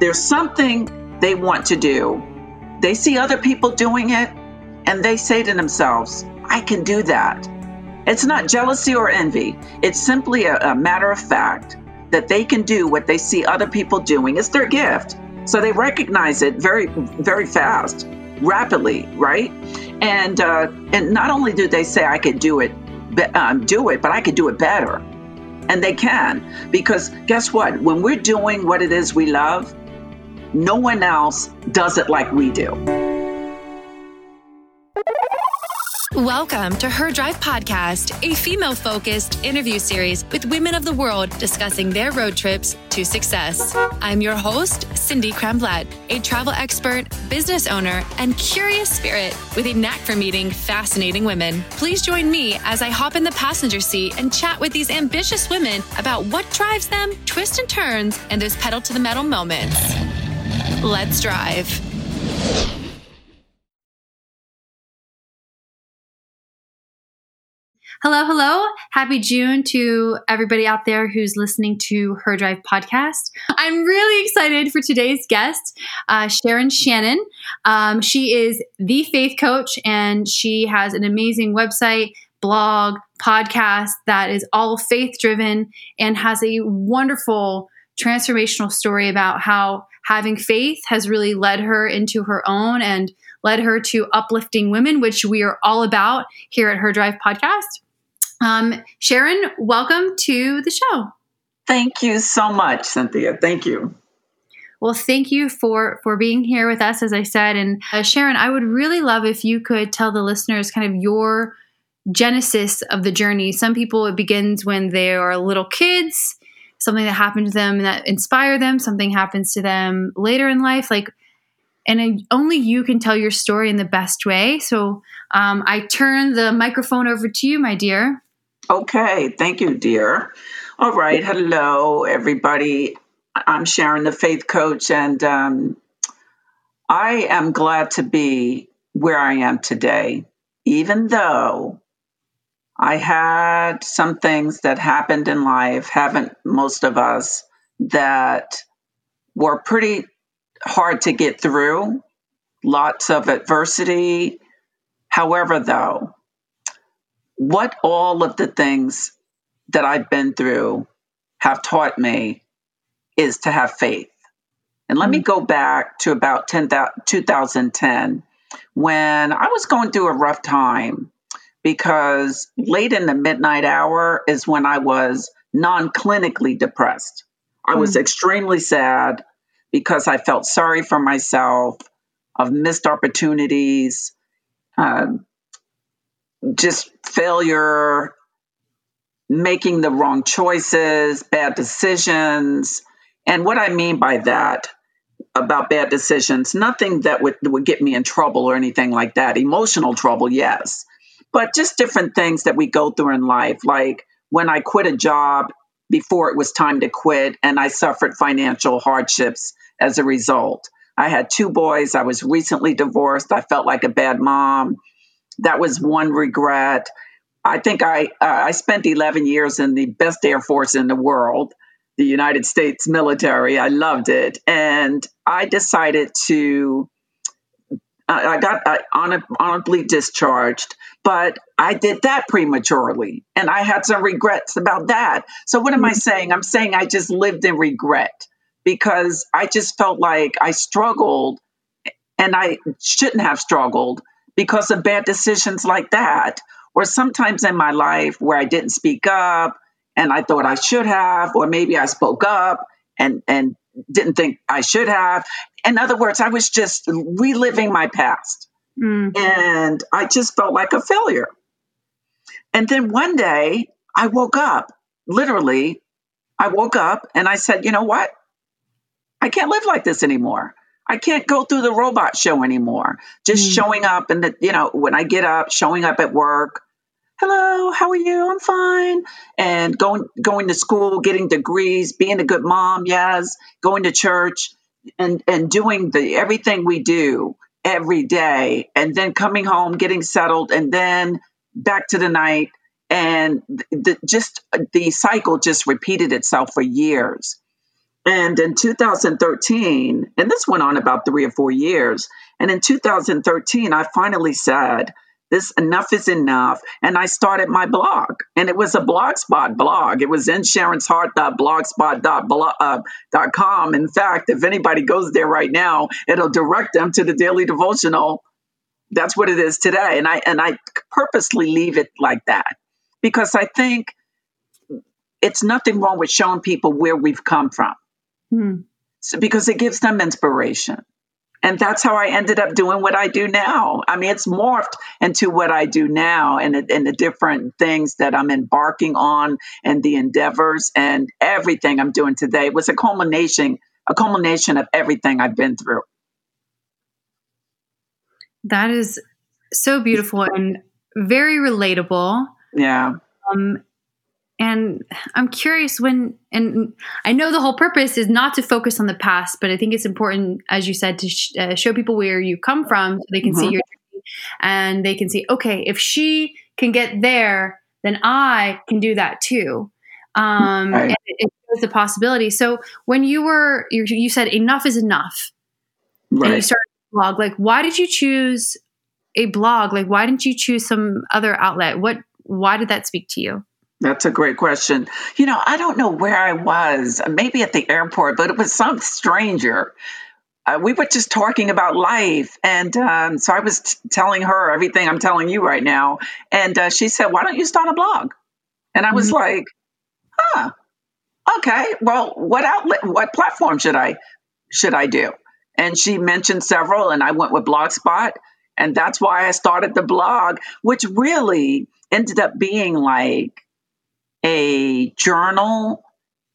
there's something they want to do. They see other people doing it and they say to themselves, I can do that. It's not jealousy or envy, it's simply a, a matter of fact that they can do what they see other people doing. It's their gift. So they recognize it very, very fast, rapidly, right? And uh, and not only do they say I could do it, um, do it, but I could do it better, and they can because guess what? When we're doing what it is we love, no one else does it like we do. Welcome to Her Drive Podcast, a female focused interview series with women of the world discussing their road trips to success. I'm your host, Cindy Kremblatt, a travel expert, business owner, and curious spirit with a knack for meeting fascinating women. Please join me as I hop in the passenger seat and chat with these ambitious women about what drives them, twists and turns, and those pedal to the metal moments. Let's drive. Hello, hello. Happy June to everybody out there who's listening to Her Drive podcast. I'm really excited for today's guest, uh, Sharon Shannon. Um, she is the faith coach and she has an amazing website, blog, podcast that is all faith driven and has a wonderful transformational story about how having faith has really led her into her own and led her to uplifting women, which we are all about here at Her Drive podcast. Um, Sharon, welcome to the show. Thank you so much, Cynthia. Thank you. Well, thank you for for being here with us, as I said. And uh, Sharon, I would really love if you could tell the listeners kind of your genesis of the journey. Some people it begins when they are little kids, something that happened to them that inspired them. Something happens to them later in life, like. And only you can tell your story in the best way. So um, I turn the microphone over to you, my dear. Okay, thank you, dear. All right, hello, everybody. I'm Sharon, the faith coach, and um, I am glad to be where I am today, even though I had some things that happened in life, haven't most of us, that were pretty hard to get through, lots of adversity. However, though, what all of the things that I've been through have taught me is to have faith. And let mm-hmm. me go back to about 10, 2010 when I was going through a rough time because late in the midnight hour is when I was non clinically depressed. I was mm-hmm. extremely sad because I felt sorry for myself, of missed opportunities, uh, just failure, making the wrong choices, bad decisions. And what I mean by that, about bad decisions, nothing that would, would get me in trouble or anything like that. Emotional trouble, yes. But just different things that we go through in life, like when I quit a job before it was time to quit, and I suffered financial hardships as a result. I had two boys. I was recently divorced. I felt like a bad mom that was one regret. I think I uh, I spent 11 years in the best air force in the world, the United States military. I loved it, and I decided to. I got uh, honorably discharged, but I did that prematurely, and I had some regrets about that. So what am I mm-hmm. saying? I'm saying I just lived in regret because I just felt like I struggled, and I shouldn't have struggled because of bad decisions like that. Or sometimes in my life where I didn't speak up and I thought I should have, or maybe I spoke up and, and didn't think I should have. In other words, I was just reliving my past. Mm. And I just felt like a failure. And then one day I woke up, literally, I woke up and I said, you know what? I can't live like this anymore. I can't go through the robot show anymore. Just mm. showing up and the, you know, when I get up, showing up at work, hello, how are you? I'm fine. And going going to school, getting degrees, being a good mom, yes, going to church and and doing the everything we do every day and then coming home, getting settled and then back to the night and the, just the cycle just repeated itself for years. And in 2013, and this went on about three or four years. And in 2013, I finally said, this enough is enough. And I started my blog, and it was a blogspot blog. It was in sharonsheart.blogspot.com. In fact, if anybody goes there right now, it'll direct them to the daily devotional. That's what it is today. And I and I purposely leave it like that because I think it's nothing wrong with showing people where we've come from. Hmm. So, because it gives them inspiration and that's how I ended up doing what I do now. I mean, it's morphed into what I do now and, and the different things that I'm embarking on and the endeavors and everything I'm doing today was a culmination, a culmination of everything I've been through. That is so beautiful and very relatable. Yeah. Um, and I'm curious when, and I know the whole purpose is not to focus on the past, but I think it's important, as you said, to sh- uh, show people where you come from so they can mm-hmm. see your journey and they can see, okay, if she can get there, then I can do that too. Um, right. it, it shows the possibility. So when you were, you, you said enough is enough, right. and you started a blog. Like, why did you choose a blog? Like, why didn't you choose some other outlet? What? Why did that speak to you? That's a great question. You know, I don't know where I was, maybe at the airport, but it was some stranger. Uh, we were just talking about life. And um, so I was t- telling her everything I'm telling you right now. And uh, she said, Why don't you start a blog? And I was mm-hmm. like, Huh, okay. Well, what outlet, what platform should I should I do? And she mentioned several, and I went with Blogspot. And that's why I started the blog, which really ended up being like a journal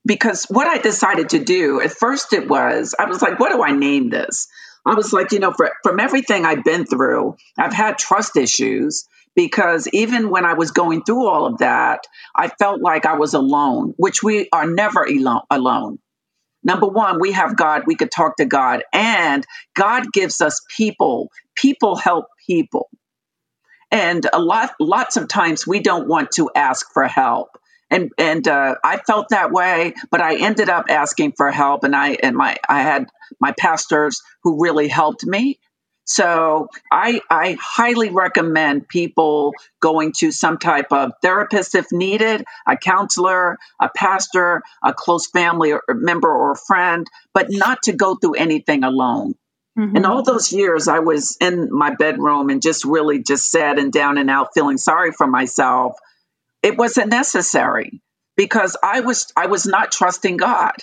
because what I decided to do at first it was I was like, what do I name this? I was like, you know, for, from everything I've been through, I've had trust issues because even when I was going through all of that, I felt like I was alone, which we are never alone. Number one, we have God, we could talk to God, and God gives us people. People help people. And a lot lots of times we don't want to ask for help and and uh, I felt that way, but I ended up asking for help, and I and my I had my pastors who really helped me. So I I highly recommend people going to some type of therapist if needed, a counselor, a pastor, a close family or member or friend, but not to go through anything alone. Mm-hmm. And all those years, I was in my bedroom and just really just sad and down and out, feeling sorry for myself it wasn't necessary because I was I was not trusting God.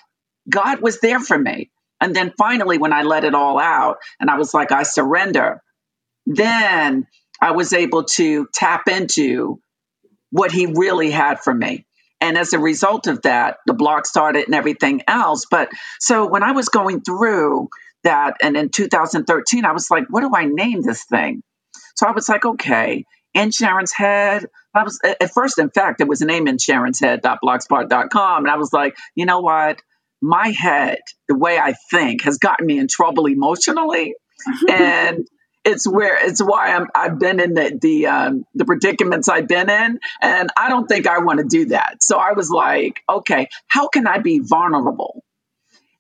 God was there for me. And then finally when I let it all out and I was like I surrender, then I was able to tap into what he really had for me. And as a result of that, the blog started and everything else. But so when I was going through that, and in 2013, I was like, what do I name this thing? So I was like, okay, in Sharon's head. I was at first, in fact, it was a name in Sharon's head.blogspot.com. And I was like, you know what? My head, the way I think, has gotten me in trouble emotionally. and it's where it's why I'm, I've been in the the, um, the predicaments I've been in, and I don't think I want to do that. So I was like, okay, how can I be vulnerable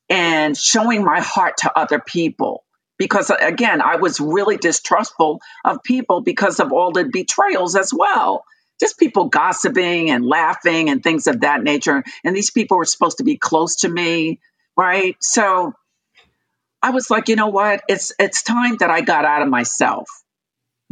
and showing my heart to other people? Because again, I was really distrustful of people because of all the betrayals as well. Just people gossiping and laughing and things of that nature. And these people were supposed to be close to me, right? So I was like, you know what? It's it's time that I got out of myself.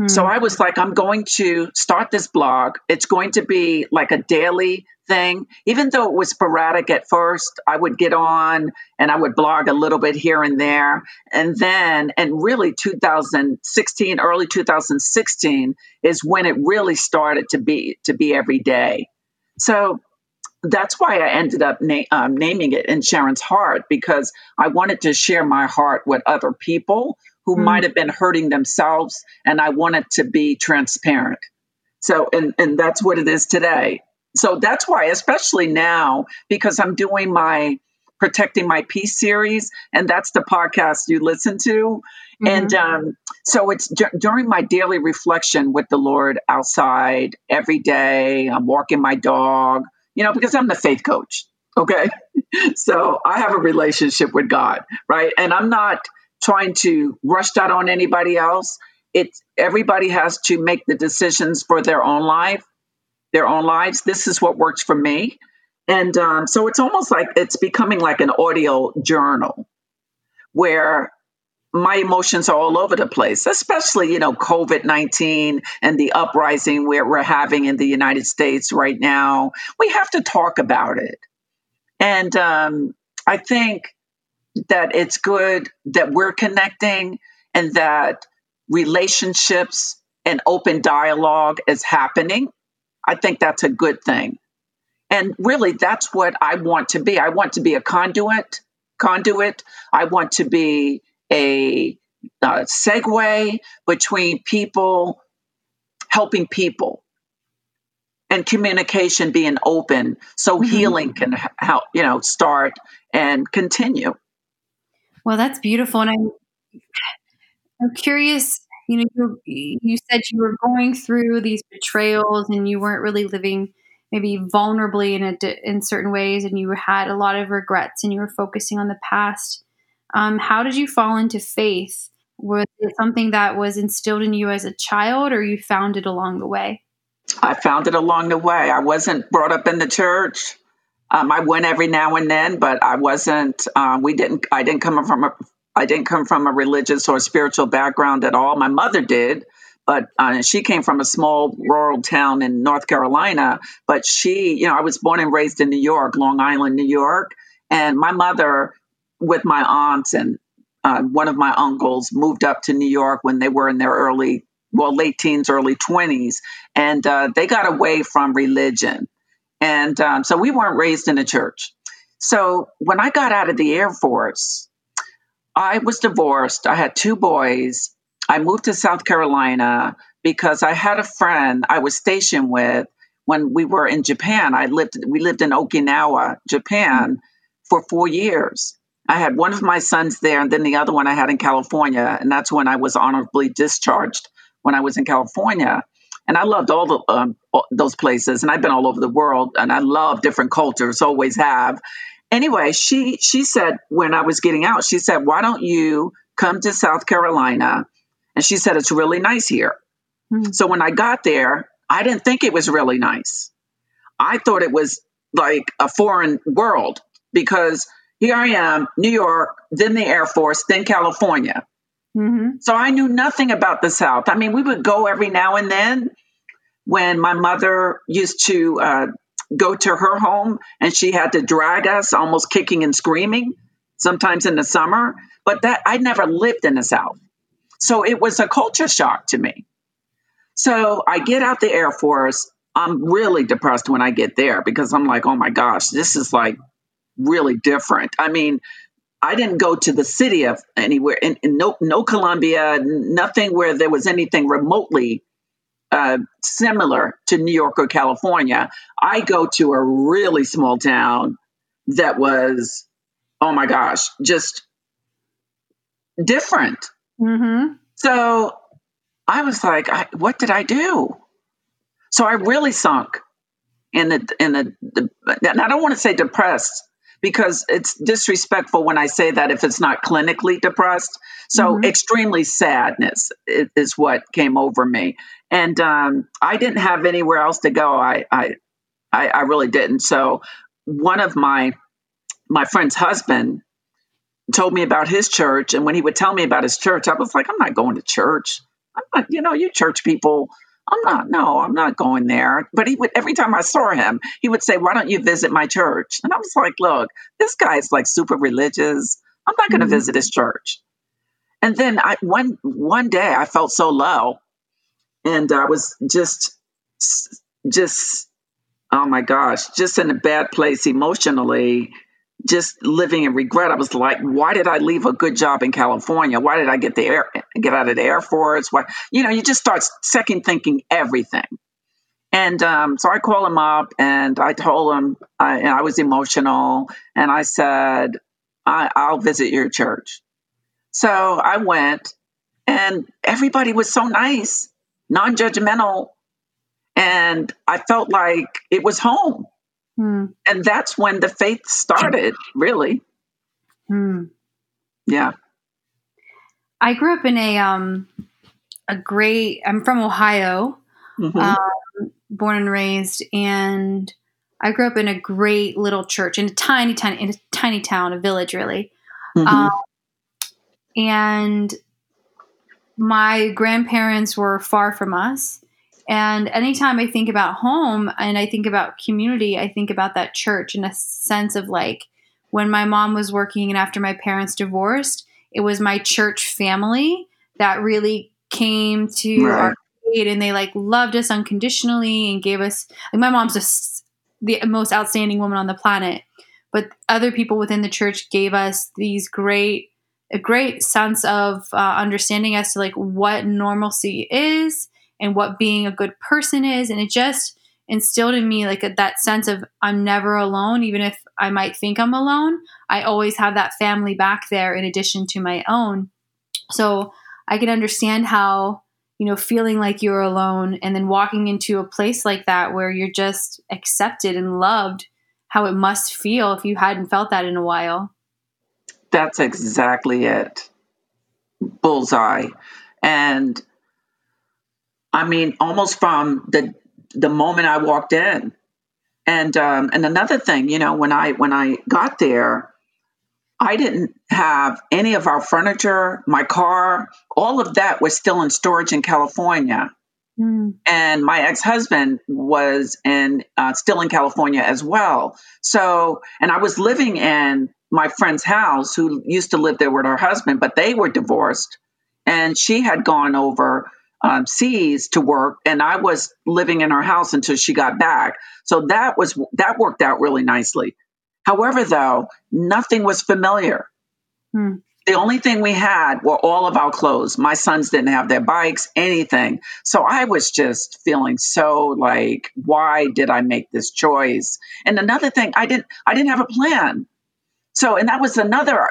So hmm. I was like, I'm going to start this blog. It's going to be like a daily thing. Even though it was sporadic at first, I would get on and I would blog a little bit here and there. And then, and really 2016, early 2016 is when it really started to be, to be every day. So that's why I ended up na- um, naming it in Sharon's Heart because I wanted to share my heart with other people who mm. might have been hurting themselves, and I wanted to be transparent. So, and and that's what it is today. So that's why, especially now, because I'm doing my protecting my peace series, and that's the podcast you listen to. Mm-hmm. And um, so it's d- during my daily reflection with the Lord outside every day. I'm walking my dog, you know, because I'm the faith coach. Okay. so I have a relationship with God, right? And I'm not trying to rush that on anybody else. It's everybody has to make the decisions for their own life, their own lives. This is what works for me. And um, so it's almost like it's becoming like an audio journal where my emotions are all over the place, especially, you know, COVID 19 and the uprising where we're having in the United States right now. We have to talk about it. And um, I think that it's good that we're connecting and that relationships and open dialogue is happening. I think that's a good thing. And really, that's what I want to be. I want to be a conduit. Conduit. I want to be a, a segue between people helping people and communication being open so mm-hmm. healing can help you know start and continue well that's beautiful and i'm i'm curious you know you, you said you were going through these betrayals and you weren't really living maybe vulnerably in a in certain ways and you had a lot of regrets and you were focusing on the past um, how did you fall into faith? Was it something that was instilled in you as a child, or you found it along the way? I found it along the way. I wasn't brought up in the church. Um, I went every now and then, but I wasn't. Um, we didn't. I didn't come from a. I didn't come from a religious or spiritual background at all. My mother did, but uh, she came from a small rural town in North Carolina. But she, you know, I was born and raised in New York, Long Island, New York, and my mother with my aunts and uh, one of my uncles moved up to New York when they were in their early, well, late teens, early 20s, and uh, they got away from religion. And um, so we weren't raised in a church. So when I got out of the Air Force, I was divorced. I had two boys. I moved to South Carolina because I had a friend I was stationed with when we were in Japan. I lived we lived in Okinawa, Japan for 4 years. I had one of my sons there, and then the other one I had in California, and that's when I was honorably discharged when I was in California. And I loved all the um, those places, and I've been all over the world, and I love different cultures, always have. Anyway, she she said when I was getting out, she said, "Why don't you come to South Carolina?" And she said, "It's really nice here." Mm-hmm. So when I got there, I didn't think it was really nice. I thought it was like a foreign world because here I am, New York, then the Air Force, then California. Mm-hmm. So I knew nothing about the South. I mean, we would go every now and then when my mother used to uh, go to her home and she had to drag us almost kicking and screaming sometimes in the summer. But that I never lived in the South. So it was a culture shock to me. So I get out the Air Force. I'm really depressed when I get there because I'm like, oh my gosh, this is like really different. I mean, I didn't go to the city of anywhere in, in no no Columbia, nothing where there was anything remotely uh, similar to New York or California. I go to a really small town that was, oh my gosh, just different. Mm-hmm. So I was like, I, what did I do? So I really sunk in the in the, the and I don't want to say depressed because it's disrespectful when I say that if it's not clinically depressed. So mm-hmm. extremely sadness is, what came over me, and um, I didn't have anywhere else to go. I, I I I really didn't. So one of my my friend's husband told me about his church, and when he would tell me about his church, I was like, I'm not going to church. I'm not, you know, you church people I'm not, no, I'm not going there. But he would, every time I saw him, he would say, Why don't you visit my church? And I was like, Look, this guy's like super religious. I'm not going to mm-hmm. visit his church. And then I, one, one day I felt so low and I was just, just, oh my gosh, just in a bad place emotionally just living in regret. I was like, why did I leave a good job in California? Why did I get the air get out of the Air Force? Why you know, you just start second thinking everything. And um, so I called him up and I told him I, I was emotional and I said, I, I'll visit your church. So I went and everybody was so nice, non judgmental. And I felt like it was home. Hmm. And that's when the faith started, really. Hmm. Yeah. I grew up in a um a great I'm from Ohio. Mm-hmm. Um, born and raised and I grew up in a great little church in a tiny tiny in a tiny town, a village really. Mm-hmm. Um, and my grandparents were far from us and anytime I think about home and I think about community, I think about that church in a sense of like when my mom was working and after my parents divorced, it was my church family that really came to right. our aid and they like loved us unconditionally and gave us like my mom's just the most outstanding woman on the planet but other people within the church gave us these great a great sense of uh, understanding as to like what normalcy is and what being a good person is. And it just instilled in me like a, that sense of I'm never alone, even if I might think I'm alone. I always have that family back there in addition to my own. So I can understand how, you know, feeling like you're alone and then walking into a place like that where you're just accepted and loved, how it must feel if you hadn't felt that in a while. That's exactly it. Bullseye. And I mean, almost from the the moment I walked in. And um, and another thing, you know, when I when I got there, I didn't have any of our furniture, my car, all of that was still in storage in California. Mm. And my ex husband was in uh, still in California as well. So, and I was living in my friend's house who used to live there with her husband, but they were divorced. And she had gone over um, seas to work, and I was living in her house until she got back. So that was that worked out really nicely. However, though, nothing was familiar. Hmm. The only thing we had were all of our clothes. My sons didn't have their bikes, anything. So I was just feeling so like, why did I make this choice? And another thing, I didn't I didn't have a plan. So, and that was another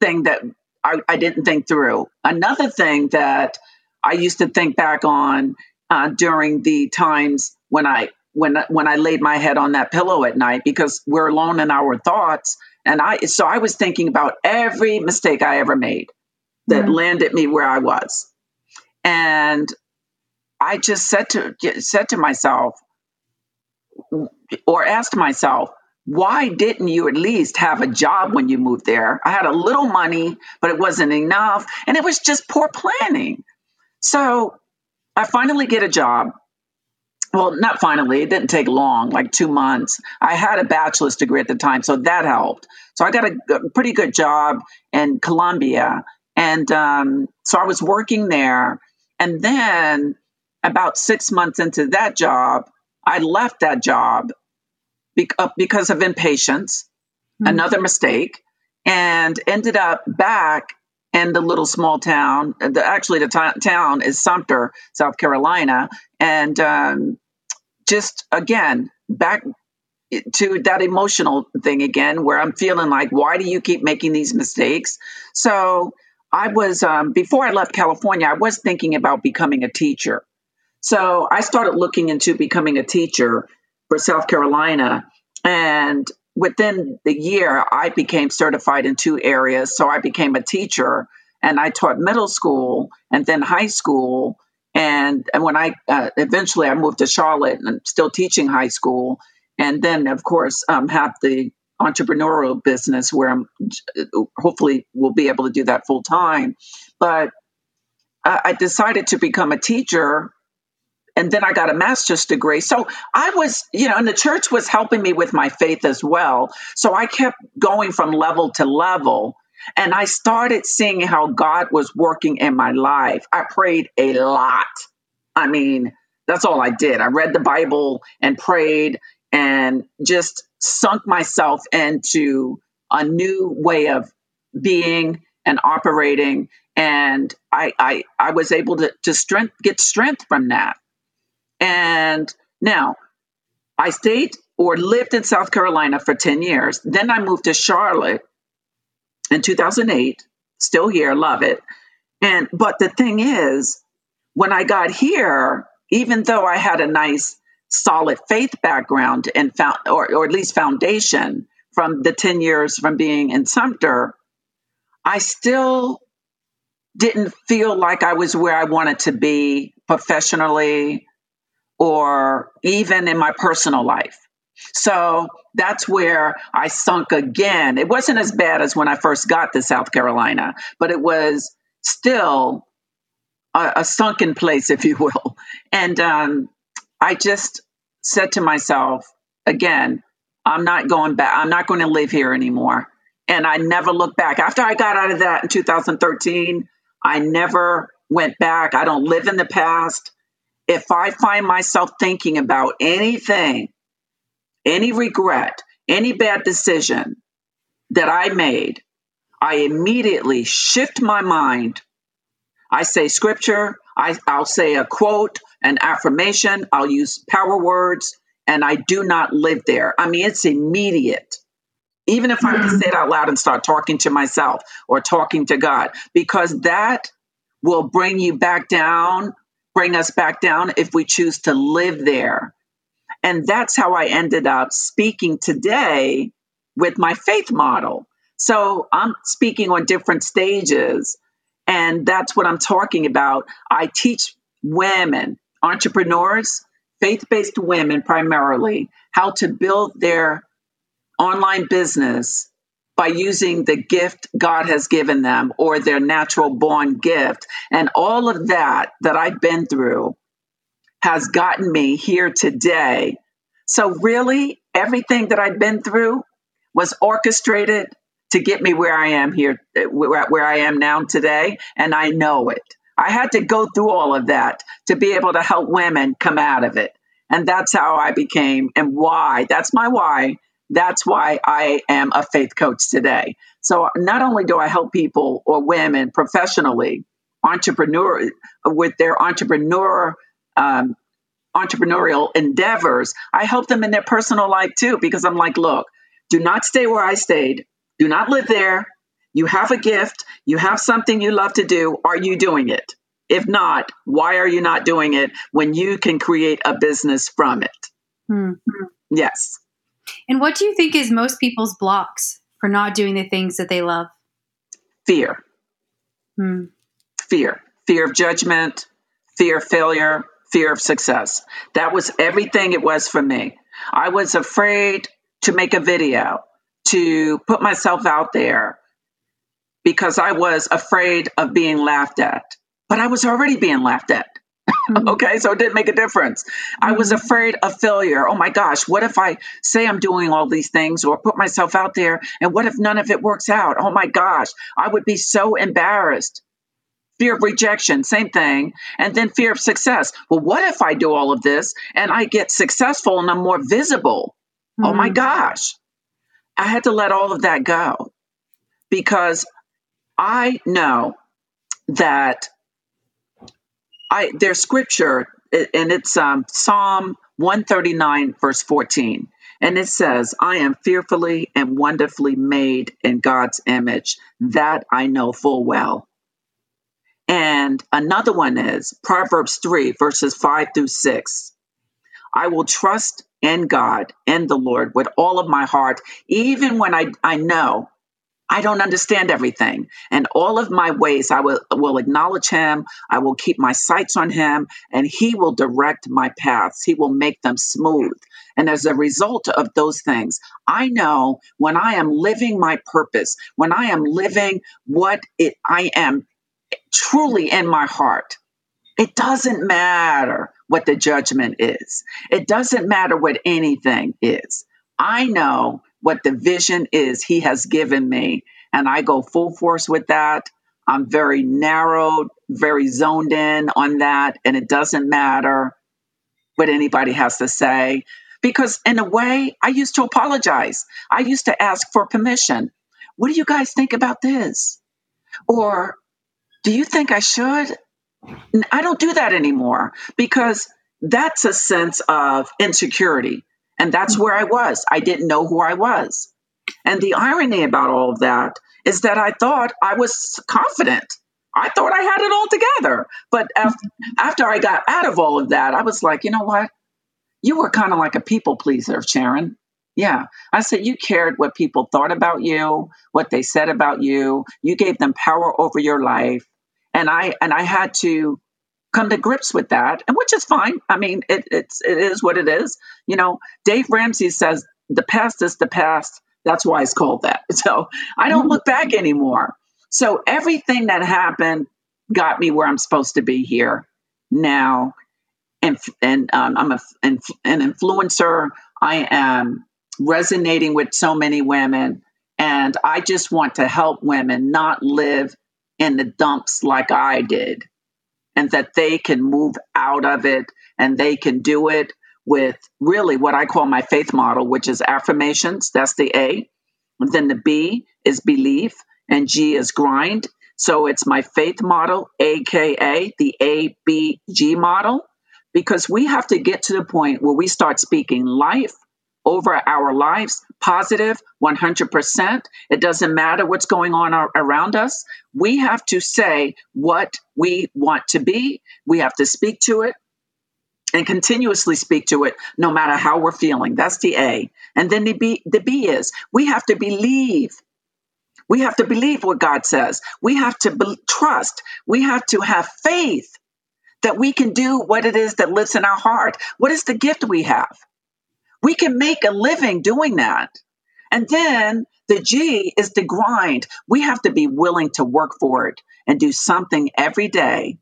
thing that I, I didn't think through. Another thing that I used to think back on uh, during the times when I when when I laid my head on that pillow at night because we're alone in our thoughts. And I so I was thinking about every mistake I ever made that mm-hmm. landed me where I was. And I just said to said to myself or asked myself, why didn't you at least have a job when you moved there? I had a little money, but it wasn't enough. And it was just poor planning. So I finally get a job. Well, not finally, it didn't take long, like two months. I had a bachelor's degree at the time, so that helped. So I got a, a pretty good job in Columbia. And um, so I was working there. And then about six months into that job, I left that job uh, because of impatience, mm-hmm. another mistake, and ended up back and the little small town. The, actually, the t- town is Sumter, South Carolina, and um, just again back to that emotional thing again, where I'm feeling like, why do you keep making these mistakes? So I was um, before I left California, I was thinking about becoming a teacher. So I started looking into becoming a teacher for South Carolina, and within the year, I became certified in two areas. So I became a teacher and I taught middle school and then high school. And, and when I uh, eventually I moved to Charlotte and I'm still teaching high school. And then, of course, um, have the entrepreneurial business where I'm hopefully will be able to do that full time. But I, I decided to become a teacher and then I got a master's degree. So I was, you know, and the church was helping me with my faith as well. So I kept going from level to level. And I started seeing how God was working in my life. I prayed a lot. I mean, that's all I did. I read the Bible and prayed and just sunk myself into a new way of being and operating. And I, I, I was able to, to strength, get strength from that. And now I stayed or lived in South Carolina for 10 years. Then I moved to Charlotte in 2008, still here, love it. And but the thing is, when I got here, even though I had a nice solid faith background and found, or, or at least foundation from the 10 years from being in Sumter, I still didn't feel like I was where I wanted to be professionally or even in my personal life. So that's where I sunk again. It wasn't as bad as when I first got to South Carolina, but it was still a, a sunken place, if you will. And um, I just said to myself, again, I'm not going back. I'm not going to live here anymore. And I never looked back. After I got out of that in 2013, I never went back. I don't live in the past. If I find myself thinking about anything, any regret, any bad decision that I made, I immediately shift my mind. I say scripture, I, will say a quote, an affirmation, I'll use power words, and I do not live there. I mean, it's immediate. Even if I to say it out loud and start talking to myself or talking to God, because that will bring you back down, bring us back down if we choose to live there. And that's how I ended up speaking today with my faith model. So I'm speaking on different stages, and that's what I'm talking about. I teach women, entrepreneurs, faith based women primarily, how to build their online business by using the gift God has given them or their natural born gift. And all of that that I've been through has gotten me here today. So, really, everything that I've been through was orchestrated to get me where I am here, where, I am now today. And I know it. I had to go through all of that to be able to help women come out of it. And that's how I became and why. That's my why. That's why I am a faith coach today. So not only do I help people or women professionally, entrepreneur with their entrepreneur um, entrepreneurial endeavors, I help them in their personal life too, because I'm like, look, do not stay where I stayed. Do not live there. You have a gift. You have something you love to do. Are you doing it? If not, why are you not doing it when you can create a business from it? Mm-hmm. Yes. And what do you think is most people's blocks for not doing the things that they love? Fear. Hmm. Fear. Fear of judgment, fear of failure, fear of success. That was everything it was for me. I was afraid to make a video, to put myself out there because I was afraid of being laughed at. But I was already being laughed at. Mm-hmm. okay, so it didn't make a difference. Mm-hmm. I was mm-hmm. afraid of failure. Oh my gosh, what if I say I'm doing all these things or put myself out there and what if none of it works out? Oh my gosh, I would be so embarrassed fear of rejection, same thing. And then fear of success. Well, what if I do all of this and I get successful and I'm more visible? Mm-hmm. Oh my mm-hmm. gosh. I had to let all of that go because I know that I there's scripture and it's um, Psalm 139 verse 14 and it says I am fearfully and wonderfully made in God's image. That I know full well. And another one is Proverbs 3, verses 5 through 6. I will trust in God, in the Lord, with all of my heart, even when I, I know I don't understand everything. And all of my ways, I will, will acknowledge Him. I will keep my sights on Him, and He will direct my paths. He will make them smooth. And as a result of those things, I know when I am living my purpose, when I am living what it I am truly in my heart. It doesn't matter what the judgment is. It doesn't matter what anything is. I know what the vision is he has given me, and I go full force with that. I'm very narrowed, very zoned in on that, and it doesn't matter what anybody has to say. Because, in a way, I used to apologize. I used to ask for permission. What do you guys think about this? Or do you think I should? I don't do that anymore because that's a sense of insecurity. And that's where I was. I didn't know who I was. And the irony about all of that is that I thought I was confident. I thought I had it all together. But after, after I got out of all of that, I was like, you know what? you were kind of like a people pleaser, Sharon. Yeah. I said, you cared what people thought about you, what they said about you. You gave them power over your life. And I, and I had to come to grips with that, and which is fine. I mean, it, it's, it is what it is. You know, Dave Ramsey says the past is the past. That's why it's called that. So I don't look back anymore. So everything that happened got me where I'm supposed to be here now. And, and um, I'm a, an, an influencer. I am resonating with so many women. And I just want to help women not live in the dumps like I did, and that they can move out of it and they can do it with really what I call my faith model, which is affirmations. That's the A. And then the B is belief, and G is grind. So it's my faith model, AKA the ABG model, because we have to get to the point where we start speaking life over our lives, positive 100%. It doesn't matter what's going on around us. We have to say what we want to be, we have to speak to it. And continuously speak to it, no matter how we're feeling. That's the A. And then the B, the B is we have to believe we have to believe what God says. We have to be- trust. We have to have faith that we can do what it is that lives in our heart. What is the gift we have? We can make a living doing that. And then the G is the grind. We have to be willing to work for it and do something every day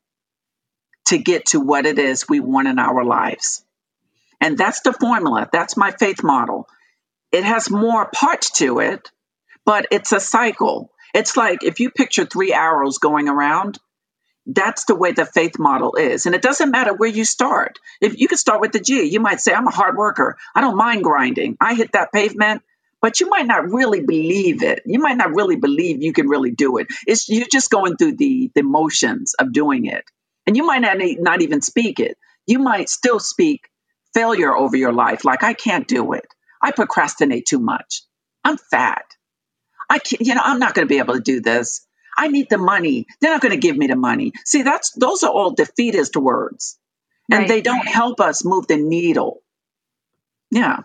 to get to what it is we want in our lives. And that's the formula. That's my faith model. It has more parts to it, but it's a cycle. It's like if you picture three arrows going around, that's the way the faith model is. And it doesn't matter where you start. If you could start with the G, you might say, I'm a hard worker. I don't mind grinding. I hit that pavement, but you might not really believe it. You might not really believe you can really do it. It's you're just going through the, the motions of doing it. And you might not, not even speak it. You might still speak failure over your life, like I can't do it. I procrastinate too much. I'm fat. I can't, you know, I'm not going to be able to do this. I need the money. They're not going to give me the money. See, that's those are all defeatist words. And right. they don't help us move the needle. Yeah.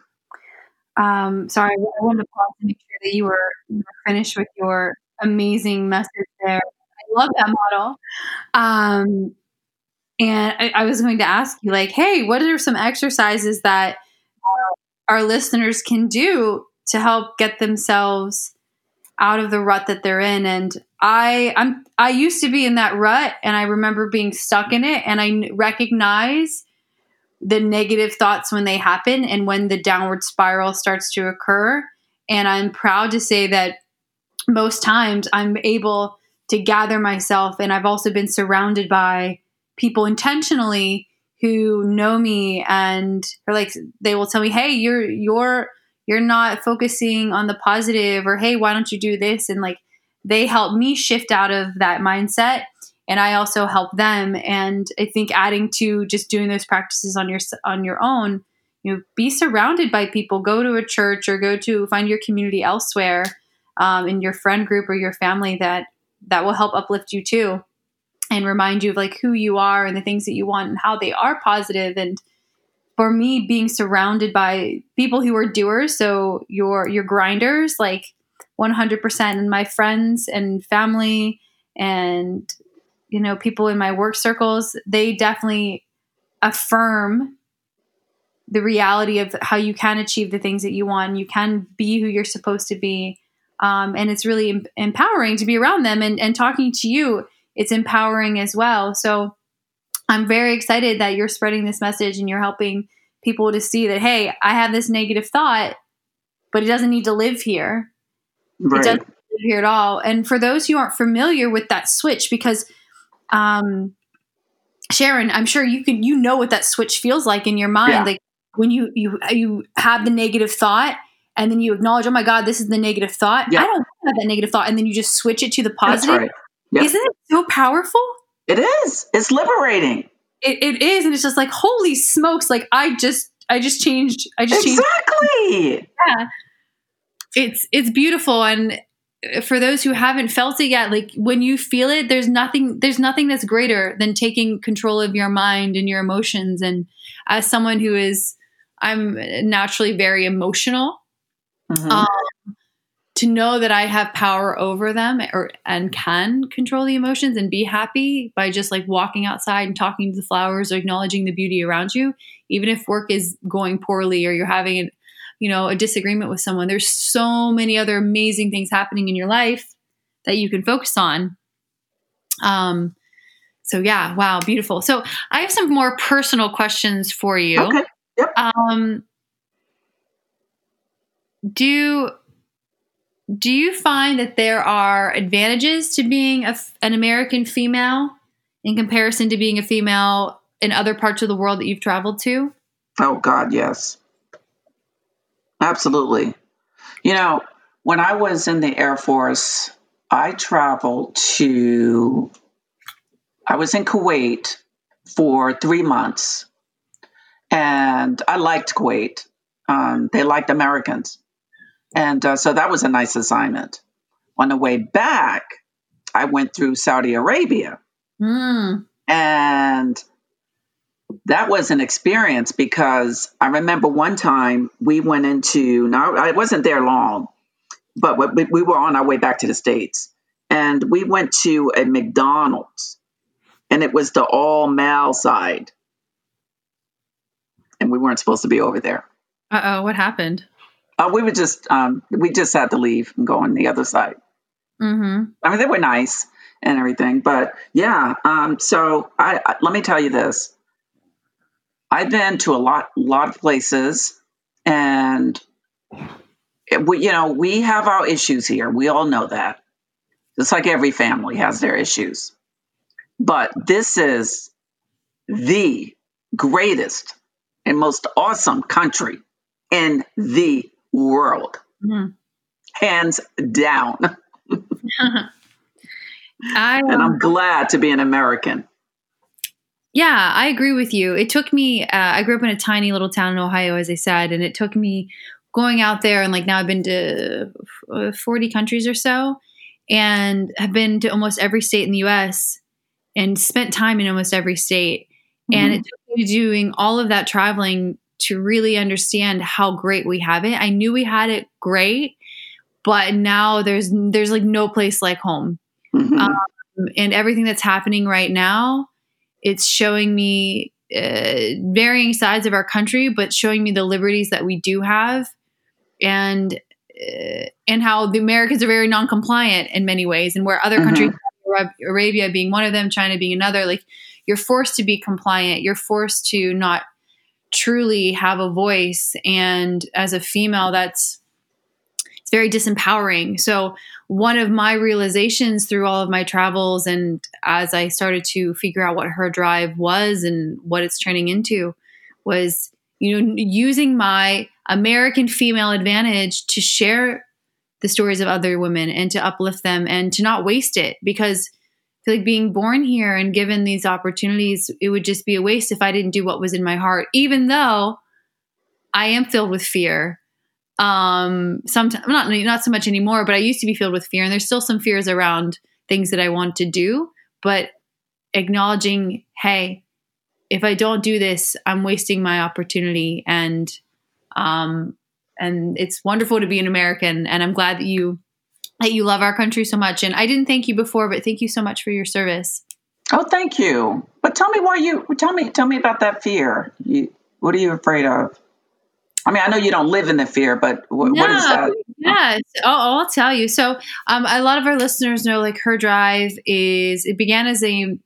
Um, sorry, I wanted to pause to make sure that you were, you were finished with your amazing message there. I love that model. Um, and I, I, was going to ask you, like, hey, what are some exercises that our listeners can do to help get themselves out of the rut that they're in? And I I'm I used to be in that rut and I remember being stuck in it and I recognize the negative thoughts when they happen and when the downward spiral starts to occur and I'm proud to say that most times I'm able to gather myself and I've also been surrounded by people intentionally who know me and are like they will tell me hey you're you're you're not focusing on the positive or hey why don't you do this? And like they help me shift out of that mindset and I also help them. And I think adding to just doing those practices on your on your own you know be surrounded by people. Go to a church or go to find your community elsewhere um, in your friend group or your family that that will help uplift you too and remind you of like who you are and the things that you want and how they are positive and for me being surrounded by people who are doers so your your grinders like 100% and my friends and family and you know people in my work circles they definitely affirm the reality of how you can achieve the things that you want. You can be who you're supposed to be um, and it's really em- empowering to be around them and, and talking to you it's empowering as well. So i'm very excited that you're spreading this message and you're helping people to see that hey i have this negative thought but it doesn't need to live here Right. It doesn't live here at all. And for those who aren't familiar with that switch, because um, Sharon, I'm sure you can you know what that switch feels like in your mind. Yeah. Like when you you you have the negative thought and then you acknowledge, oh my God, this is the negative thought. Yeah. I don't have that negative thought, and then you just switch it to the positive. Right. Yep. Isn't it so powerful? It is. It's liberating. It, it is, and it's just like holy smokes! Like I just I just changed. I just exactly. Changed. Yeah it's it's beautiful and for those who haven't felt it yet like when you feel it there's nothing there's nothing that's greater than taking control of your mind and your emotions and as someone who is I'm naturally very emotional. Mhm. Um, to know that I have power over them or and can control the emotions and be happy by just like walking outside and talking to the flowers or acknowledging the beauty around you, even if work is going poorly or you're having you know a disagreement with someone. There's so many other amazing things happening in your life that you can focus on. Um. So yeah, wow, beautiful. So I have some more personal questions for you. Okay. Yep. Um, do do you find that there are advantages to being a an American female in comparison to being a female in other parts of the world that you've traveled to? Oh God, yes. Absolutely. You know, when I was in the Air Force, I traveled to I was in Kuwait for three months. And I liked Kuwait. Um, they liked Americans. And uh, so that was a nice assignment. On the way back, I went through Saudi Arabia. Mm. And that was an experience because I remember one time we went into, now I wasn't there long, but we, we were on our way back to the States. And we went to a McDonald's and it was the all male side. And we weren't supposed to be over there. Uh oh, what happened? Uh, we were just, um, we just had to leave and go on the other side. Mm-hmm. I mean, they were nice and everything, but yeah. Um, so I, I let me tell you this: I've been to a lot, lot of places, and it- we, you know, we have our issues here. We all know that. Just like every family has their issues, but this is the greatest and most awesome country in the world, Mhm. hands down. I and um, I'm glad to be an American. Yeah, I agree with you. It took me, uh, I grew up in a tiny little town in Ohio, as I said, and it took me going out there. And like now I've been to uh, 40 countries or so and have been to almost every state in the US and spent time in almost every state. And it took me doing all of that traveling to really understand how great we have it. I knew we had it great, but now there's there's like no place like home Mhm. um, and everything that's happening right now it's showing me uh, varying sides of our country but showing me the liberties that we do have and uh, and how the americans are very non-compliant in many ways and where other Mhm. countries arabia being one of them china being another like you're forced to be compliant you're forced to not truly have a voice. And as a female that's it's very disempowering. So one of my realizations through all of my travels and as I started to figure out what her drive was and what it's turning into was you know using my American female advantage to share the stories of other women and to uplift them and to not waste it because feel like being born here and given these opportunities it would just be a waste if I didn't do what was in my heart even though I am filled with fear. Um sometimes not not so much anymore but i used to be filled with fear and there's still some fears around things that i want to do but acknowledging hey if i don't do this i'm wasting my opportunity and um and it's wonderful to be an american and i'm glad that you that you love our country so much and i didn't thank you before but thank you so much for your service Oh, thank you. But tell me why you tell me tell me about that fear. You, what are you afraid of? I mean, I know you don't live in the fear, but what, what is that? Yes, I'll, I'll tell you. So, um, a lot of our listeners know, like, her drive is it began as a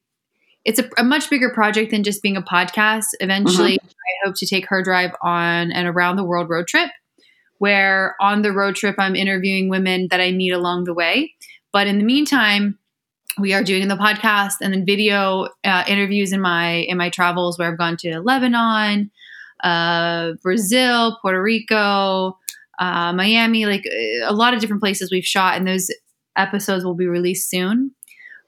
it's a, a much bigger project than just being a podcast. Eventually, I hope to take her drive on an around the world road trip, where on the road trip I'm interviewing women that I meet along the way. But in the meantime, we are doing the podcast and then video uh, interviews in my in my travels where I've gone to Lebanon, uh, Brazil, Puerto Rico, uh, Miami, like uh, a lot of different places we've shot, and those episodes will be released soon.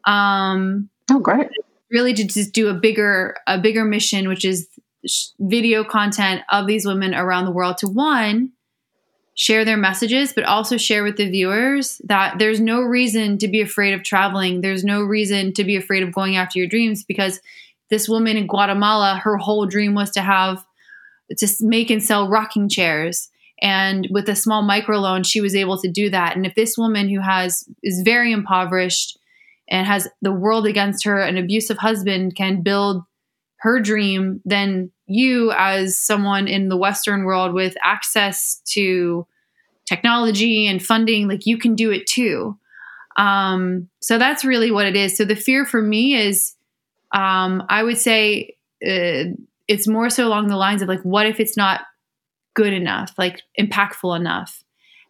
Um, Oh, great. really to just do a bigger a bigger mission, which is sh- video content of these women around the world to one share their messages, but also share with the viewers that there's no reason to be afraid of traveling. There's no reason to be afraid of going after your dreams because this woman in Guatemala, her whole dream was to have to make and sell rocking chairs. And with a small microloan, she was able to do that. And if this woman who has is very impoverished and has the world against her, an abusive husband can build her dream, then you, as someone in the Western world with access to technology and funding, like you can do it too. Um, so that's really what it is. So the fear for me is, um, I would say, uh, it's more so along the lines of like, what if it's not good enough, like impactful enough?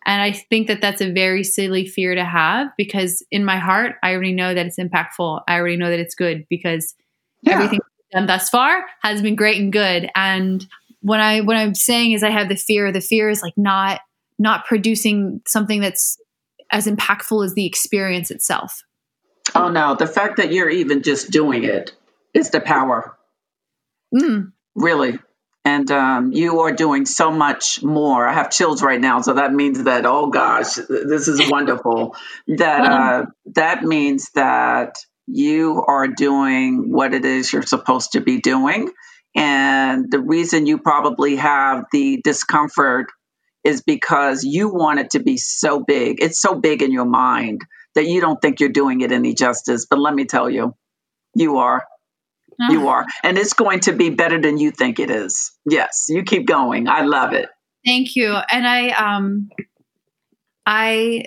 And I think that that's a very silly fear to have because in my heart, I already know that it's impactful. I already know that it's good because yeah. everything done thus far has been great and good. And when I what I'm saying is I have the fear. The fear is like not not producing something that's as impactful as the experience itself. Oh no, the fact that you're even just doing it is the power. Mm. Really. And um, you are doing so much more. I have chills right now, so that means that oh gosh, this is wonderful. that uh, that means that you are doing what it is you're supposed to be doing, and the reason you probably have the discomfort is because you want it to be so big. It's so big in your mind that you don't think you're doing it any justice. But let me tell you, you are. You are. And it's going to be better than you think it is. Yes, you keep going. I love it. Thank you. And I um I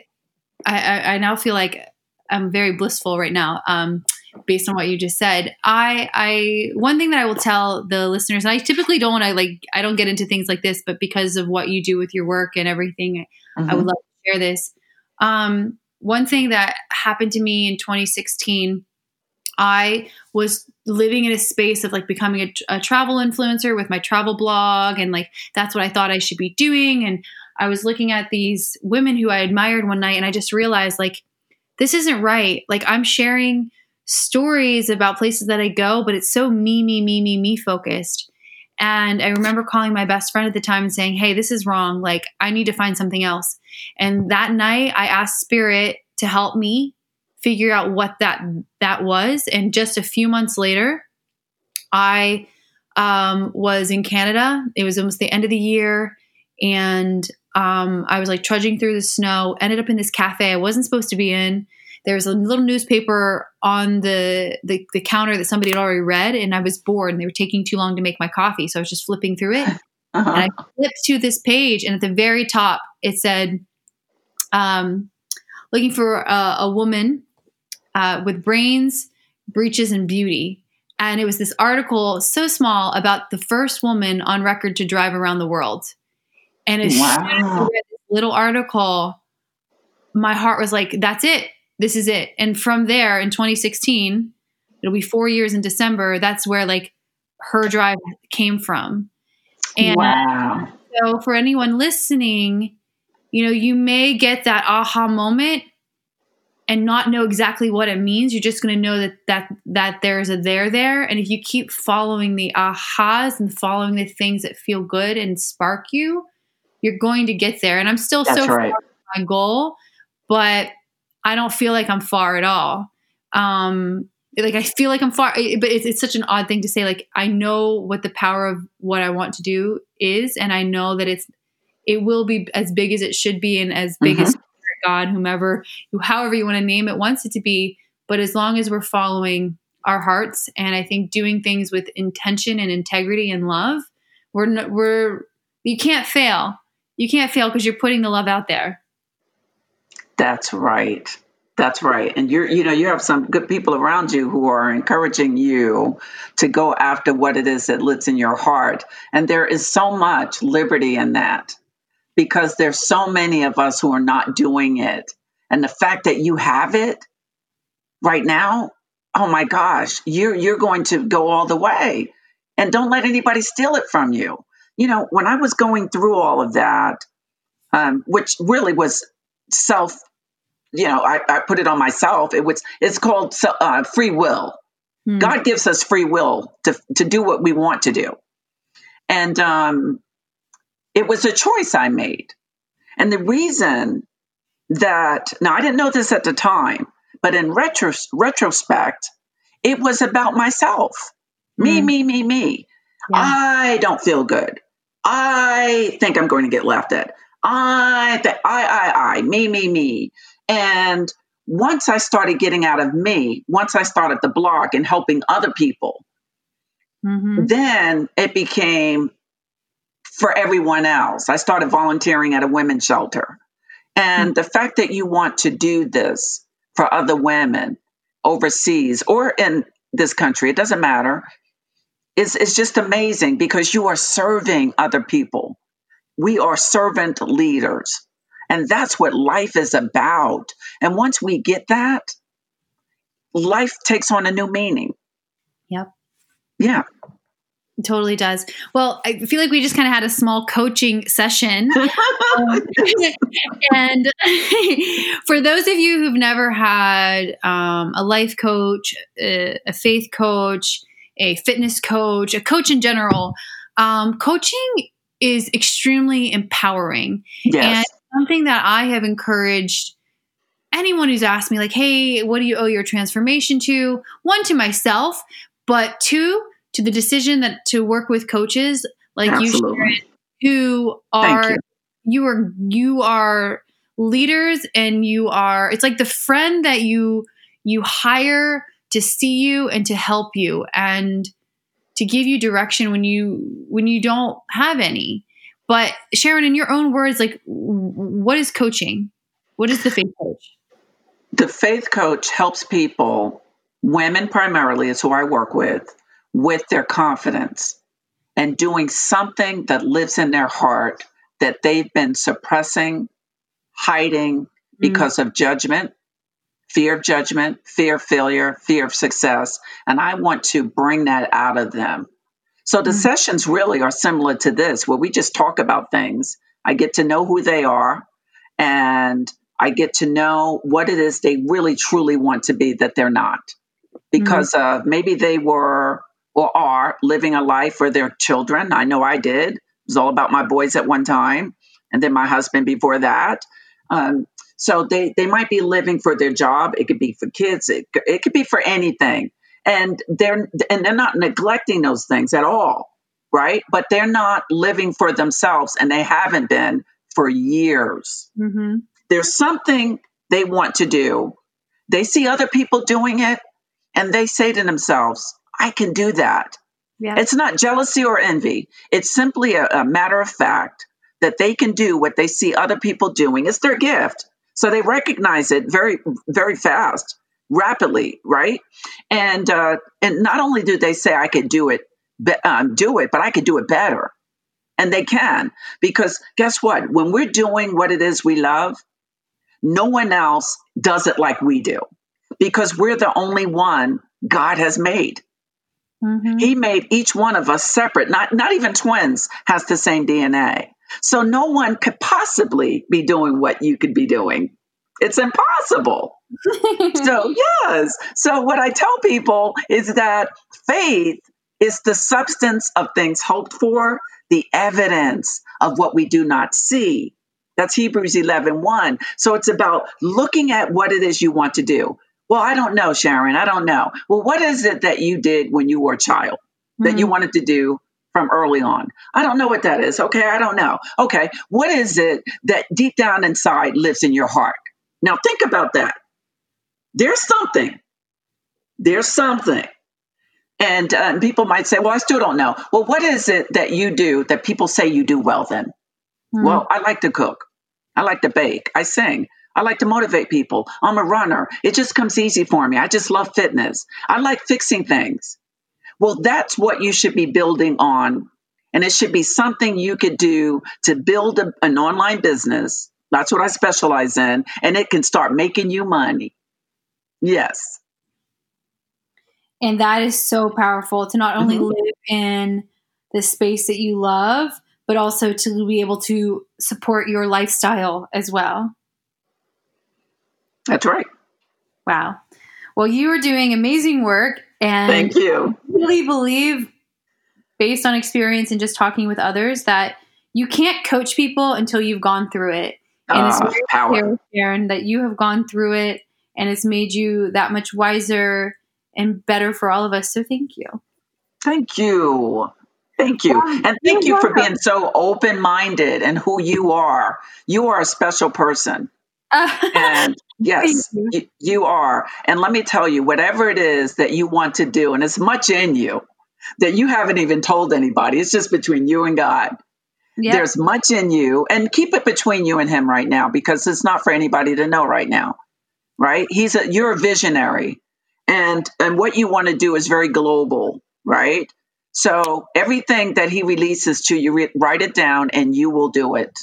I I now feel like I'm very blissful right now. Um based on what you just said. I I one thing that I will tell the listeners, and I typically don't want to like I don't get into things like this, but because of what you do with your work and everything, mm-hmm. I would mm-hmm. love to share this. Um, one thing that happened to me in 2016, I was living in a space of like becoming a, a travel influencer with my travel blog, and like that's what I thought I should be doing. And I was looking at these women who I admired one night, and I just realized like this isn't right. Like I'm sharing stories about places that I go, but it's so me, me, me, me, me focused. And I remember calling my best friend at the time and saying, Hey, this is wrong. Like, I need to find something else. And that night, I asked Spirit to help me figure out what that that was. And just a few months later, I um, was in Canada. It was almost the end of the year, and um, I was like trudging through the snow. Ended up in this cafe I wasn't supposed to be in there was a little newspaper on the, the, the counter that somebody had already read, and I was bored, and they were taking too long to make my coffee, so I was just flipping through it. Uh-huh. And I flipped to this page, and at the very top, it said, um, "Looking for a, a woman uh, with brains, breeches, and beauty." And it was this article so small about the first woman on record to drive around the world. And as wow. this little article, my heart was like, "That's it this is it. And from there in 2016, it'll be four years in December. That's where like her drive came from. And wow. so for anyone listening, you know, you may get that aha moment and not know exactly what it means. You're just going to know that that that there's a there there, and if you keep following the ahas and following the things that feel good and spark you, you're going to get there. And I'm still That's so right. far from my goal, but I don't feel like I'm far at all. Um, like I feel like I'm far, but it's, it's such an odd thing to say. Like I know what the power of what I want to do is, and I know that it's it will be as big as it should be, and as big mm-hmm. as God, whomever, however you want to name it, wants it to be. But as long as we're following our hearts, and I think doing things with intention and integrity and love, we're we're you can't fail. You can't fail because you're putting the love out there. That's right. That's right. And you're, you know, you have some good people around you who are encouraging you to go after what it is that lives in your heart. And there is so much liberty in that because there's so many of us who are not doing it. And the fact that you have it right now, oh my gosh, you're you're going to go all the way. And don't let anybody steal it from you. You know, when I was going through all of that, um, which really was self you know, I, I put it on myself. It was it's called uh, free will. Hmm. God gives us free will to to do what we want to do, and um, it was a choice I made. And the reason that now I didn't know this at the time, but in retro, retrospect, it was about myself. Me, hmm. me, me, me. Yeah. I don't feel good. I think I'm going to get laughed at. I, th- I, I, I, me, me, me. And once I started getting out of me, once I started the blog and helping other people, mm-hmm. then it became for everyone else. I started volunteering at a women's shelter. And mm-hmm. the fact that you want to do this for other women overseas or in this country, it doesn't matter, is, is just amazing because you are serving other people. We are servant leaders. And that's what life is about. And once we get that, life takes on a new meaning. Yep. Yeah. It totally does. Well, I feel like we just kind of had a small coaching session. um, and for those of you who've never had um, a life coach, a, a, faith coach, a fitness coach, a coach in general, um, coaching is extremely empowering. Yes. And something that I have encouraged anyone who's asked me, like, hey, what do you owe your transformation to? One, to myself, but two, to the decision that to work with coaches like Absolutely. you, Sharon, who are you. you are you are leaders and you are it's like the friend that you you hire to see you and to help you and to give you direction when you when you don't have any but Sharon, in your own words, like what is coaching? What is the faith coach? The faith coach helps people, women primarily is who I work with, with their confidence and doing something that lives in their heart that they've been suppressing, hiding mm-hmm. because mm. of judgment, fear of judgment, fear of failure, fear of success. And I want to bring that out of them so the mm-hmm. sessions really are similar to this, where we just talk about things. I get to know who they are and I get to know what it is they really truly want to be that they're not. Because mm-hmm. uh, maybe they were or are living a life for their children. I know I did. It was all about my boys at one time, and then my husband before that. Um, so they, they might be living for their job. It could be for kids. It, it could be for anything and they're and they're not neglecting those things at all right but they're not living for themselves and they haven't been for years mm-hmm. there's something they want to do they see other people doing it and they say to themselves i can do that yeah. it's not jealousy or envy it's simply a, a matter of fact that they can do what they see other people doing it's their gift so they recognize it very very fast rapidly, right? And uh, and not only do they say I could do it, um, do it, but I could do it better, and they can because guess what? When we're doing what it is we love, no one else does it like we do because we're the only one God has made. Mm-hmm. He made each one of us separate. Not not even twins has the same DNA. So no one could possibly be doing what you could be doing. It's impossible. so, yes. So, what I tell people is that faith is the substance of things hoped for, the evidence of what we do not see. That's Hebrews 11 1. So, it's about looking at what it is you want to do. Well, I don't know, Sharon. I don't know. Well, what is it that you did when you were a child that mm-hmm. you wanted to do from early on? I don't know what that is. Okay, I don't know. Okay, what is it that deep down inside lives in your heart? Now, think about that. There's something. There's something. And uh, people might say, well, I still don't know. Well, what is it that you do that people say you do well then? Mm-hmm. Well, I like to cook. I like to bake. I sing. I like to motivate people. I'm a runner. It just comes easy for me. I just love fitness. I like fixing things. Well, that's what you should be building on. And it should be something you could do to build a, an online business that's what I specialize in. And it can start making you money. Yes. And that is so powerful to not only mm-hmm. live in the space that you love, but also to be able to support your lifestyle as well. That's right. Wow. Well, you are doing amazing work. And thank you. I really believe, based on experience and just talking with others, that you can't coach people until you've gone through it. And it's ah, very clear, that you have gone through it and it's made you that much wiser and better for all of us. So thank you. Thank you. Thank you. And thank you for being so open minded and who you are. You are a special person. and yes, you. you. are. And let me tell you, whatever it is that you want to do, and it's much in you that you haven't even told anybody, it's just between you and God. Yep. There's much in you, and keep it between you and Him right now because it's not for anybody to know right now. Right? He's a you're a visionary, and and what you want to do is very global. Right? So everything that He releases to you, re- write it down, and you will do it.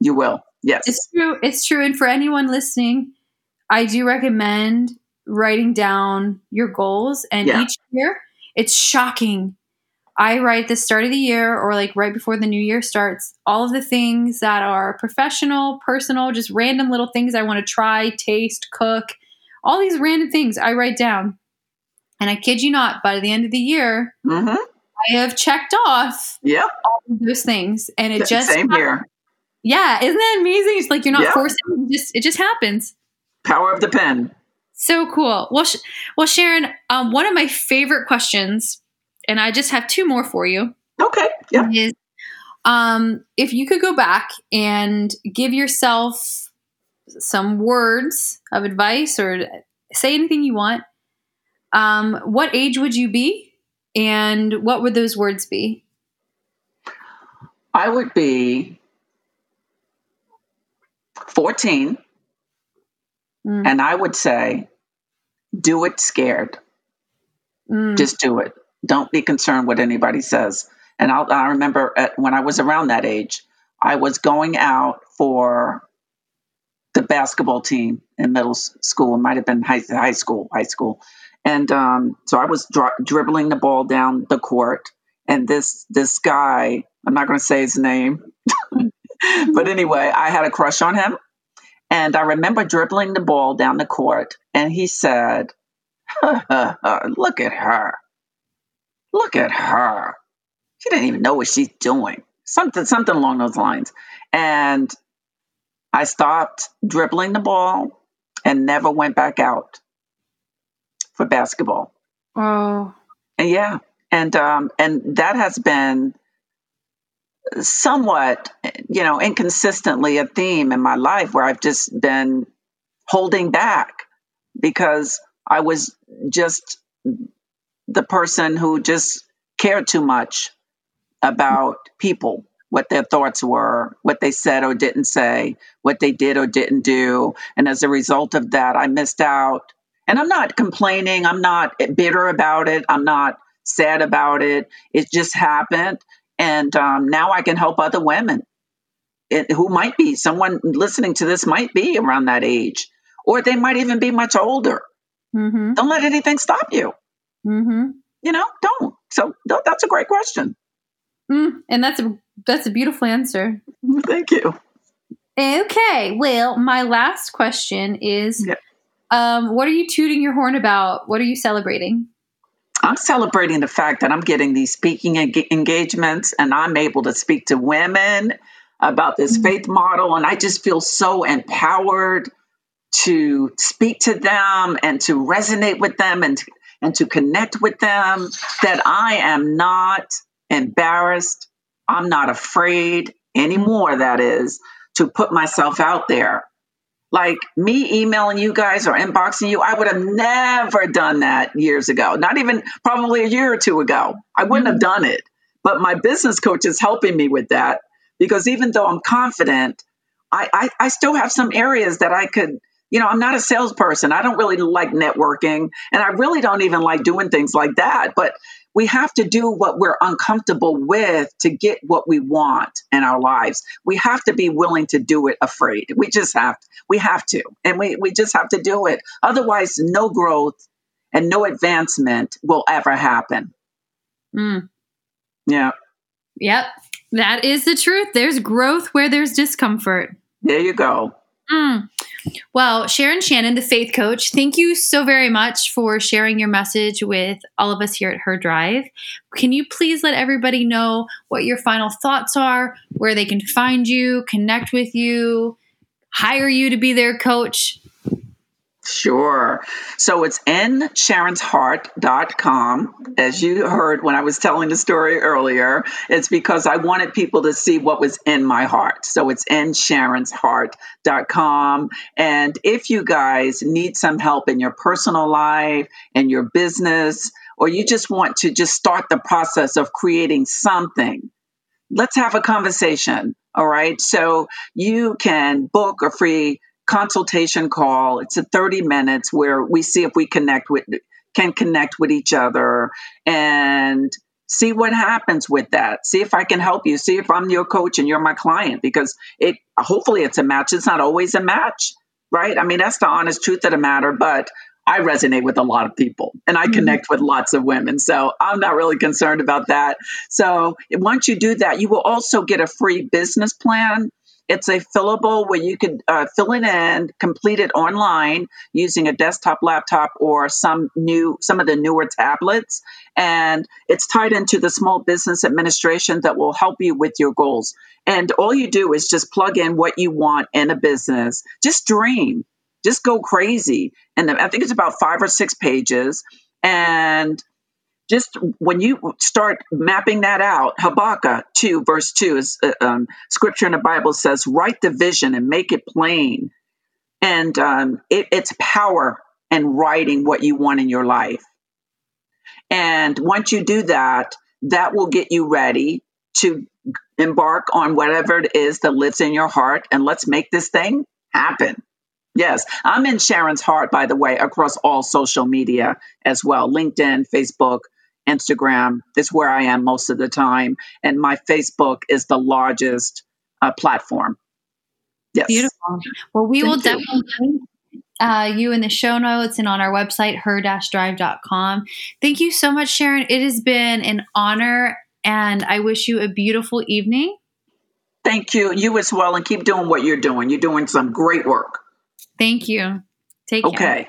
You will. Yes. It's true. It's true. And for anyone listening, I do recommend writing down your goals. And yeah. each year, it's shocking. I write the start of the year or like right before the new year starts, all of the things that are professional, personal, just random little things I want to try, taste, cook, all these random things I write down. And I kid you not, by the end of the year, mm-hmm. I have checked off yep. all of those things. And it just same here. Yeah, isn't that amazing? It's like you're not yeah. forcing it; just it just happens. Power of the pen. So cool. Well, sh- well, Sharon, um, one of my favorite questions, and I just have two more for you. Okay. Yeah. Is um, if you could go back and give yourself some words of advice or say anything you want, um, what age would you be, and what would those words be? I would be 14. Mm. And I would say, do it scared. Mm. Just do it. Don't be concerned what anybody says. And I'll, i remember at, when I was around that age, I was going out for the basketball team in middle school. It might have been high, high school, high school. And um, so I was dri- dribbling the ball down the court, and this this guy, I'm not going to say his name, but anyway, I had a crush on him. And I remember dribbling the ball down the court, and he said, Look at her. Look at her. She didn't even know what she's doing. Something, something along those lines. And I stopped dribbling the ball and never went back out for basketball. Oh. And yeah. And um, and that has been somewhat, you know, inconsistently a theme in my life where I've just been holding back because I was just the person who just cared too much about people, what their thoughts were, what they said or didn't say, what they did or didn't do. And as a result of that, I missed out. And I'm not complaining, I'm not bitter about it, I'm not sad about it. It just happened. And um, now I can help other women it, who might be someone listening to this might be around that age, or they might even be much older. Mm-hmm. Don't let anything stop you. Mm-hmm. You know, don't. So th- that's a great question. Mm, and that's a that's a beautiful answer. Thank you. Okay. Well, my last question is, yeah. um, what are you tooting your horn about? What are you celebrating? I'm celebrating the fact that I'm getting these speaking engagements and I'm able to speak to women about this mm-hmm. faith model. And I just feel so empowered to speak to them and to resonate with them and, and to connect with them that I am not embarrassed. I'm not afraid anymore, that is, to put myself out there like me emailing you guys or inboxing you, I would have never done that years ago. Not even probably a year or two ago. I wouldn't mm-hmm. have done it. But my business coach is helping me with that because even though I'm confident, I, I, I still have some areas that I could, you know, I'm not a salesperson. I don't really like networking and I really don't even like doing things like that. But we have to do what we're uncomfortable with to get what we want in our lives. We have to be willing to do it afraid. We just have to. we have to. And we, we just have to do it. Otherwise, no growth and no advancement will ever happen. Mm. Yeah. Yep. That is the truth. There's growth where there's discomfort. There you go. Mm. Well, Sharon Shannon, the faith coach, thank you so very much for sharing your message with all of us here at Her Drive. Can you please let everybody know what your final thoughts are, where they can find you, connect with you, hire you to be their coach? Sure. So it's insharonsheart.com. As you heard when I was telling the story earlier, it's because I wanted people to see what was in my heart. So it's insharonsheart.com. And if you guys need some help in your personal life and your business, or you just want to just start the process of creating something, let's have a conversation. All right. So you can book a free consultation call. It's a 30 minutes where we see if we connect with can connect with each other and see what happens with that. See if I can help you. See if I'm your coach and you're my client because it hopefully it's a match. It's not always a match, right? I mean, that's the honest truth of the matter, but I resonate with a lot of people and I mm-hmm. connect with lots of women. So I'm not really concerned about that. So once you do that, you will also get a free business plan it's a fillable where you can uh, fill it in, complete it online using a desktop laptop or some new, some of the newer tablets. And it's tied into the small business administration that will help you with your goals. And all you do is just plug in what you want in a business. Just dream, just go crazy. And I think it's about five or six pages. And just when you start mapping that out, Habakkuk 2, verse 2 is uh, um, scripture in the Bible says, write the vision and make it plain. And um, it, it's power and writing what you want in your life. And once you do that, that will get you ready to embark on whatever it is that lives in your heart. And let's make this thing happen. Yes, I'm in Sharon's heart, by the way, across all social media as well LinkedIn, Facebook, Instagram is where I am most of the time, and my Facebook is the largest uh, platform. Yes. Beautiful. Well, we Thank will you. definitely uh, you in the show notes and on our website, her-drive.com. Thank you so much, Sharon. It has been an honor, and I wish you a beautiful evening. Thank you. You as well, and keep doing what you're doing. You're doing some great work. Thank you. Take care. Okay.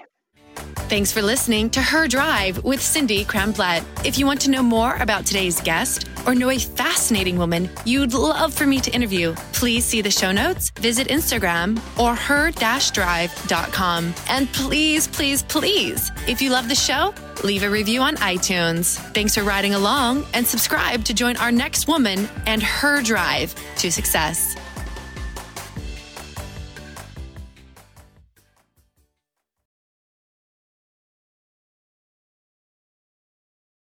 Thanks for listening to Her Drive with Cindy Kramplatt. If you want to know more about today's guest or know a fascinating woman you'd love for me to interview, please see the show notes, visit Instagram or her-drive.com. And please, please, please, if you love the show, leave a review on iTunes. Thanks for riding along and subscribe to join our next woman and her drive to success.